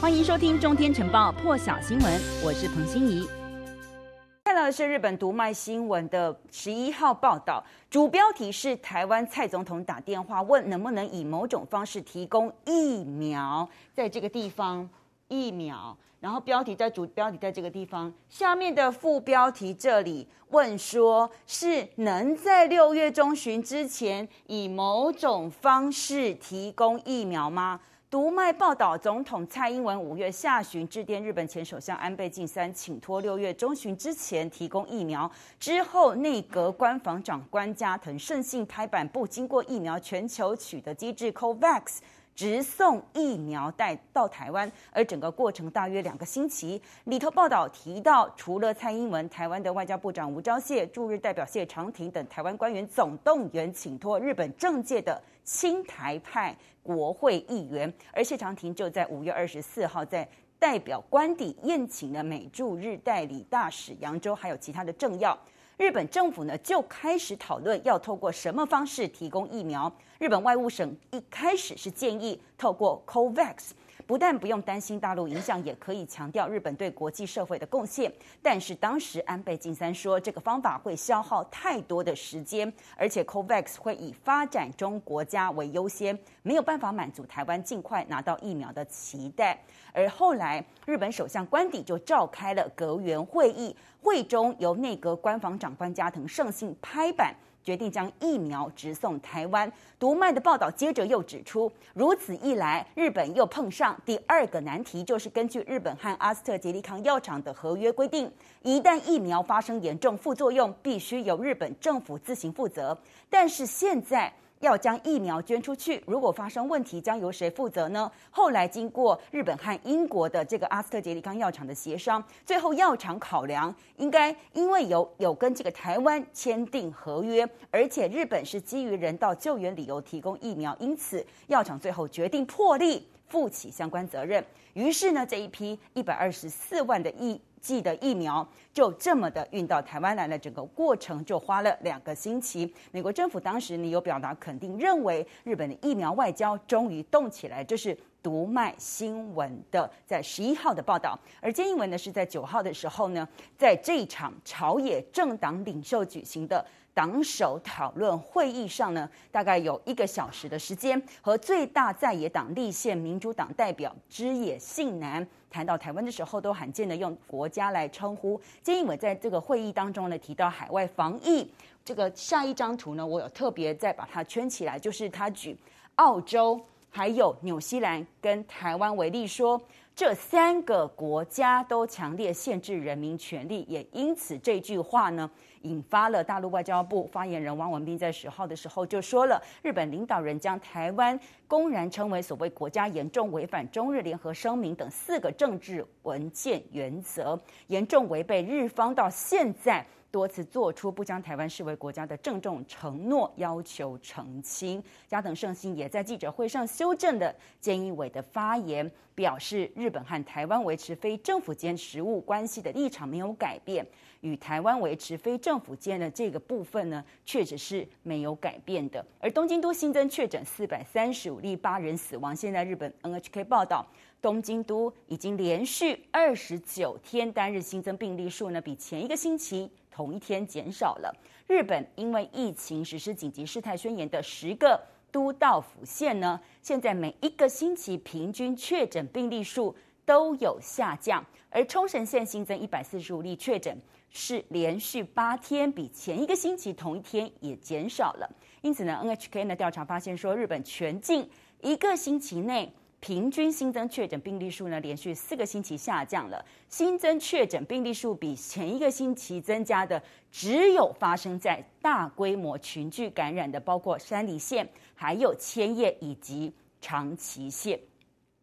欢迎收听《中天晨报》破晓新闻，我是彭欣怡。看到的是日本读卖新闻的十一号报道，主标题是台湾蔡总统打电话问能不能以某种方式提供疫苗，在这个地方疫苗，然后标题在主标题在这个地方，下面的副标题这里问说是能在六月中旬之前以某种方式提供疫苗吗？读卖报道，总统蔡英文五月下旬致电日本前首相安倍晋三，请托六月中旬之前提供疫苗。之后，内阁官房长官加藤胜信拍板，不经过疫苗全球取得机制 COVAX。直送疫苗带到台湾，而整个过程大约两个星期。里头报道提到，除了蔡英文，台湾的外交部长吴钊燮、驻日代表谢长廷等台湾官员总动员请托日本政界的亲台派国会议员，而谢长廷就在五月二十四号在代表官邸宴请了美驻日代理大使杨周，还有其他的政要。日本政府呢就开始讨论要透过什么方式提供疫苗。日本外务省一开始是建议透过 COVAX。不但不用担心大陆影响，也可以强调日本对国际社会的贡献。但是当时安倍晋三说，这个方法会消耗太多的时间，而且 COVAX 会以发展中国家为优先，没有办法满足台湾尽快拿到疫苗的期待。而后来，日本首相官邸就召开了阁员会议，会中由内阁官房长官加藤胜信拍板。决定将疫苗直送台湾。读卖的报道接着又指出，如此一来，日本又碰上第二个难题，就是根据日本和阿斯特捷利康药厂的合约规定，一旦疫苗发生严重副作用，必须由日本政府自行负责。但是现在，要将疫苗捐出去，如果发生问题，将由谁负责呢？后来经过日本和英国的这个阿斯特捷利康药厂的协商，最后药厂考量，应该因为有有跟这个台湾签订合约，而且日本是基于人道救援理由提供疫苗，因此药厂最后决定破例负起相关责任。于是呢，这一批一百二十四万的疫剂的疫苗就这么的运到台湾来了，整个过程就花了两个星期。美国政府当时呢有表达肯定，认为日本的疫苗外交终于动起来。这是读卖新闻的在十一号的报道，而菅义伟呢是在九号的时候呢，在这一场朝野政党领袖举行的。党首讨论会议上呢，大概有一个小时的时间，和最大在野党立宪民主党代表枝野幸男谈到台湾的时候，都罕见的用国家来称呼。菅义伟在这个会议当中呢，提到海外防疫，这个下一张图呢，我有特别再把它圈起来，就是他举澳洲、还有纽西兰跟台湾为例说。这三个国家都强烈限制人民权利，也因此这句话呢，引发了大陆外交部发言人汪文斌在十号的时候就说了，日本领导人将台湾公然称为所谓国家严重违反中日联合声明等四个政治文件原则，严重违背日方到现在。多次做出不将台湾视为国家的郑重承诺，要求澄清。加藤胜信也在记者会上修正了菅义伟的发言，表示日日本和台湾维持非政府间实务关系的立场没有改变，与台湾维持非政府间的这个部分呢，确实是没有改变的。而东京都新增确诊四百三十五例，八人死亡。现在日本 NHK 报道。东京都已经连续二十九天单日新增病例数呢，比前一个星期同一天减少了。日本因为疫情实施紧急事态宣言的十个都道府县呢，现在每一个星期平均确诊病例数都有下降，而冲绳县新增一百四十五例确诊，是连续八天比前一个星期同一天也减少了。因此呢，NHK 呢调查发现说，日本全境一个星期内。平均新增确诊病例数呢，连续四个星期下降了。新增确诊病例数比前一个星期增加的，只有发生在大规模群聚感染的，包括山梨县、还有千叶以及长崎县。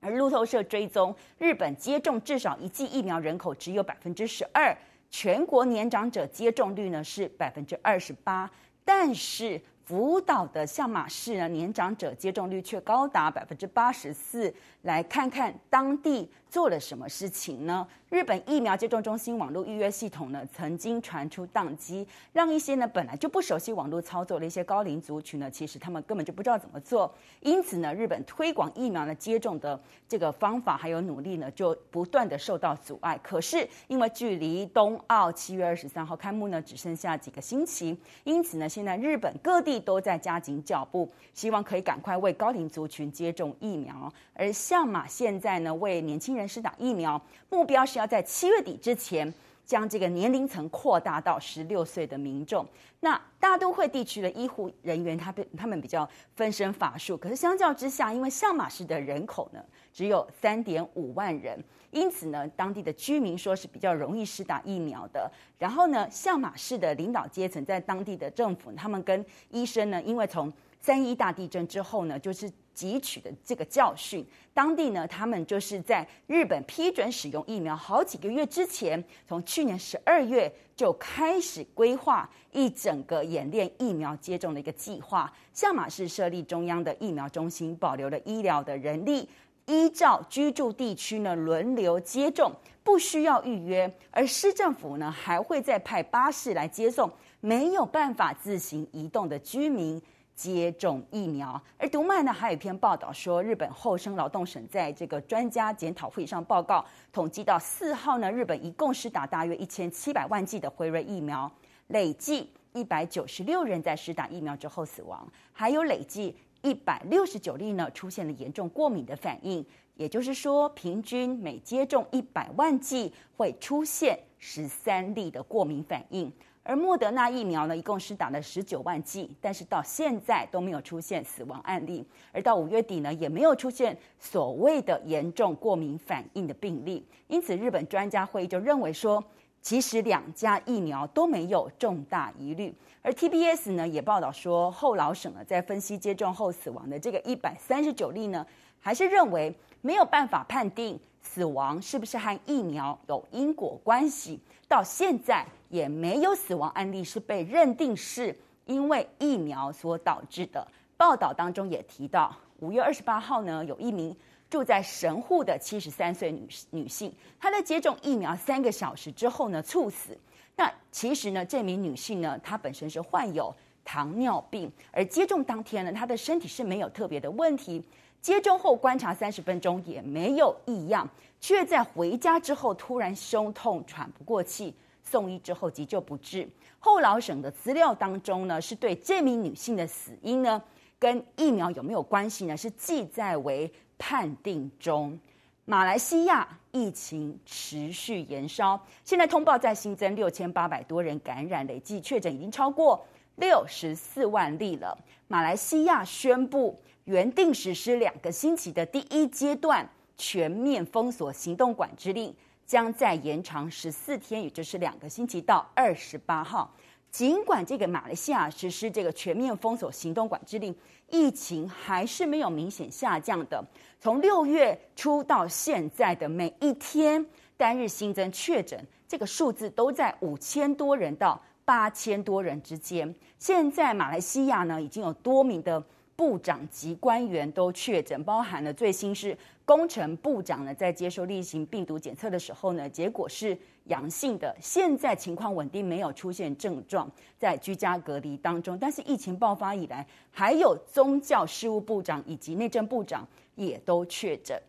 而路透社追踪，日本接种至少一剂疫苗人口只有百分之十二，全国年长者接种率呢是百分之二十八，但是。福岛的相马市呢，年长者接种率却高达百分之八十四，来看看当地做了什么事情呢？日本疫苗接种中心网络预约系统呢，曾经传出宕机，让一些呢本来就不熟悉网络操作的一些高龄族群呢，其实他们根本就不知道怎么做。因此呢，日本推广疫苗的接种的这个方法还有努力呢，就不断的受到阻碍。可是因为距离冬奥七月二十三号开幕呢，只剩下几个星期，因此呢，现在日本各地都在加紧脚步，希望可以赶快为高龄族群接种疫苗。而相马现在呢，为年轻人施打疫苗，目标是要在七月底之前，将这个年龄层扩大到十六岁的民众。那大都会地区的医护人员，他被他们比较分身乏术。可是相较之下，因为相马市的人口呢，只有三点五万人，因此呢，当地的居民说是比较容易施打疫苗的。然后呢，相马市的领导阶层在当地的政府，他们跟医生呢，因为从三一大地震之后呢，就是。汲取的这个教训，当地呢，他们就是在日本批准使用疫苗好几个月之前，从去年十二月就开始规划一整个演练疫苗接种的一个计划。相马市设立中央的疫苗中心，保留了医疗的人力，依照居住地区呢轮流接种，不需要预约。而市政府呢，还会再派巴士来接送没有办法自行移动的居民。接种疫苗，而读卖呢还有一篇报道说，日本厚生劳动省在这个专家检讨会上报告，统计到四号呢，日本一共施打大约一千七百万剂的辉瑞疫苗，累计一百九十六人在施打疫苗之后死亡，还有累计一百六十九例呢出现了严重过敏的反应，也就是说，平均每接种一百万剂会出现十三例的过敏反应。而莫德纳疫苗呢，一共是打了十九万剂，但是到现在都没有出现死亡案例，而到五月底呢，也没有出现所谓的严重过敏反应的病例。因此，日本专家会议就认为说，其实两家疫苗都没有重大疑虑。而 TBS 呢也报道说，后老省呢在分析接种后死亡的这个一百三十九例呢，还是认为没有办法判定死亡是不是和疫苗有因果关系。到现在。也没有死亡案例是被认定是因为疫苗所导致的。报道当中也提到，五月二十八号呢，有一名住在神户的七十三岁女女性，她在接种疫苗三个小时之后呢猝死。那其实呢，这名女性呢，她本身是患有糖尿病，而接种当天呢，她的身体是没有特别的问题。接种后观察三十分钟也没有异样，却在回家之后突然胸痛、喘不过气。送医之后急救不治。后老省的资料当中呢，是对这名女性的死因呢，跟疫苗有没有关系呢？是记载为判定中。马来西亚疫情持续延烧，现在通报再新增六千八百多人感染，累计确诊已经超过六十四万例了。马来西亚宣布原定实施两个星期的第一阶段全面封锁行动管制令。将再延长十四天，也就是两个星期到二十八号。尽管这个马来西亚实施这个全面封锁行动管制令，疫情还是没有明显下降的。从六月初到现在的每一天单日新增确诊这个数字都在五千多人到八千多人之间。现在马来西亚呢，已经有多名的。部长级官员都确诊，包含了最新是工程部长呢，在接受例行病毒检测的时候呢，结果是阳性的。现在情况稳定，没有出现症状，在居家隔离当中。但是疫情爆发以来，还有宗教事务部长以及内政部长也都确诊。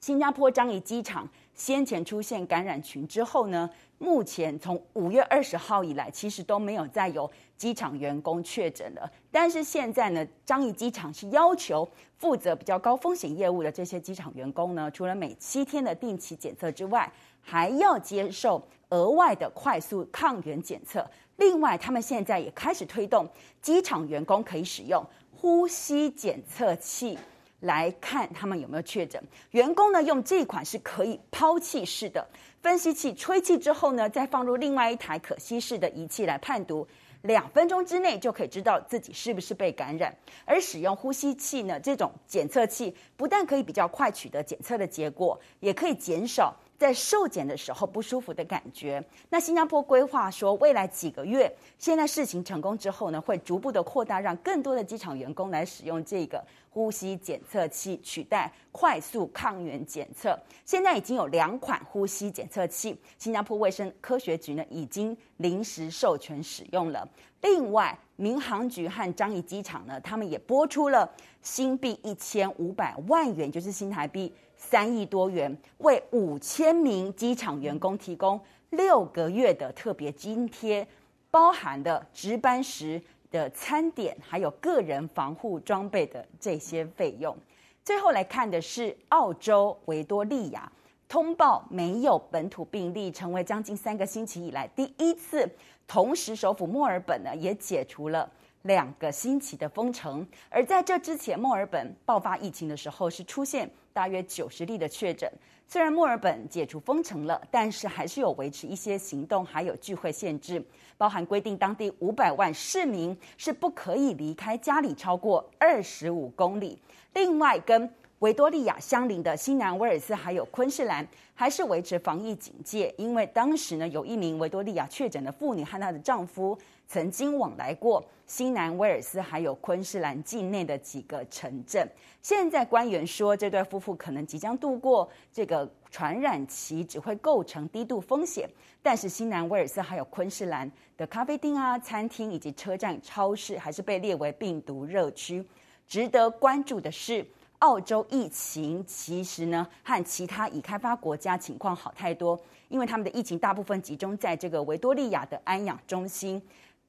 新加坡樟宜机场先前出现感染群之后呢，目前从五月二十号以来，其实都没有再有机场员工确诊了。但是现在呢，樟宜机场是要求负责比较高风险业务的这些机场员工呢，除了每七天的定期检测之外，还要接受额外的快速抗原检测。另外，他们现在也开始推动机场员工可以使用呼吸检测器。来看他们有没有确诊。员工呢，用这款是可以抛弃式的分析器，吹气之后呢，再放入另外一台可吸式的仪器来判读，两分钟之内就可以知道自己是不是被感染。而使用呼吸器呢，这种检测器不但可以比较快取得检测的结果，也可以减少在受检的时候不舒服的感觉。那新加坡规划说，未来几个月，现在试行成功之后呢，会逐步的扩大，让更多的机场员工来使用这个呼吸检测器，取代快速抗原检测。现在已经有两款呼吸检测器，新加坡卫生科学局呢已经临时授权使用了。另外，民航局和樟宜机场呢，他们也拨出了新币一千五百万元，就是新台币三亿多元，为五千名机场员工提供六个月的特别津贴，包含的值班时的餐点，还有个人防护装备的这些费用。最后来看的是澳洲维多利亚通报没有本土病例，成为将近三个星期以来第一次。同时，首府墨尔本呢也解除了两个星期的封城。而在这之前，墨尔本爆发疫情的时候是出现大约九十例的确诊。虽然墨尔本解除封城了，但是还是有维持一些行动，还有聚会限制，包含规定当地五百万市民是不可以离开家里超过二十五公里。另外，跟维多利亚相邻的新南威尔斯还有昆士兰还是维持防疫警戒，因为当时呢有一名维多利亚确诊的妇女和她的丈夫曾经往来过新南威尔斯还有昆士兰境内的几个城镇。现在官员说，这对夫妇可能即将度过这个传染期，只会构成低度风险。但是新南威尔斯还有昆士兰的咖啡厅啊、餐厅以及车站、超市还是被列为病毒热区。值得关注的是。澳洲疫情其实呢，和其他已开发国家情况好太多，因为他们的疫情大部分集中在这个维多利亚的安养中心，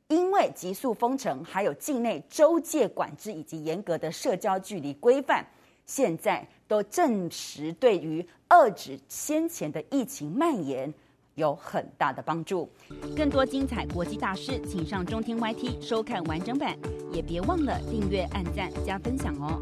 因为急速封城，还有境内州界管制以及严格的社交距离规范，现在都证实对于遏制先前的疫情蔓延有很大的帮助。更多精彩国际大事，请上中天 YT 收看完整版，也别忘了订阅、按赞、加分享哦。